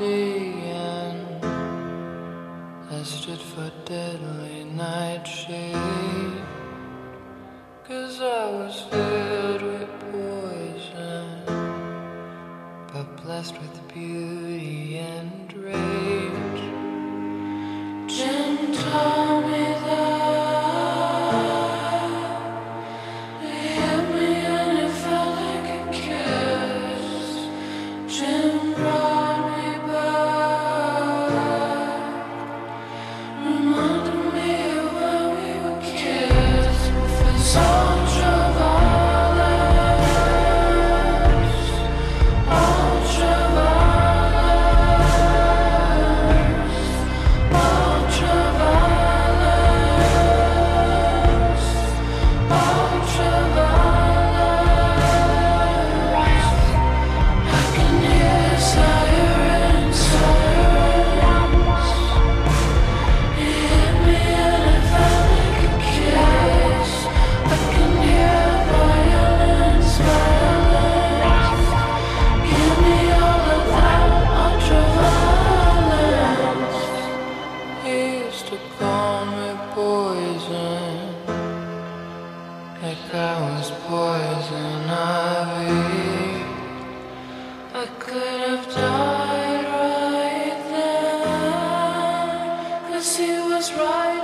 and I stood for deadly nightshade Cause I was filled with poison But blessed with beauty and rage. Gentle like I was poison ivy. I could have died right then, 'cause he was right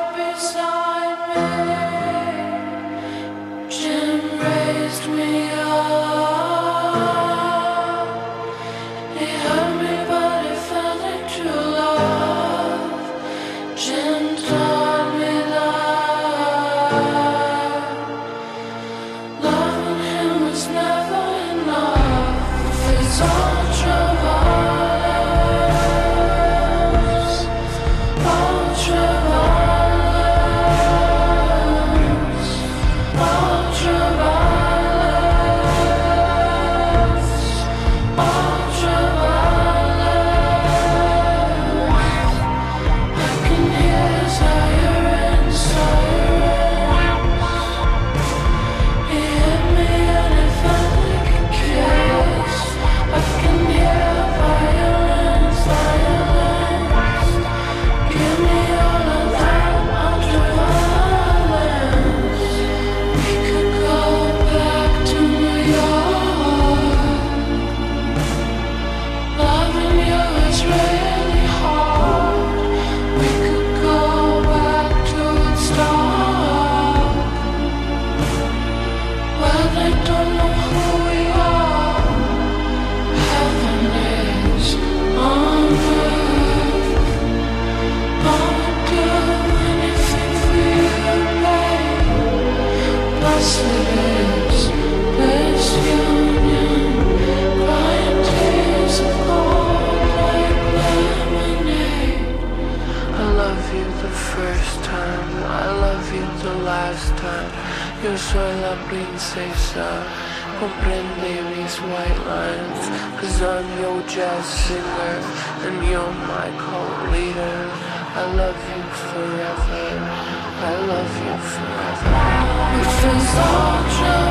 you the first time, I love you the last time. Yo soy la princesa, comprende mis white lines. Cause I'm your jazz singer, and you're my co-leader. I love you forever, I love you forever. Is all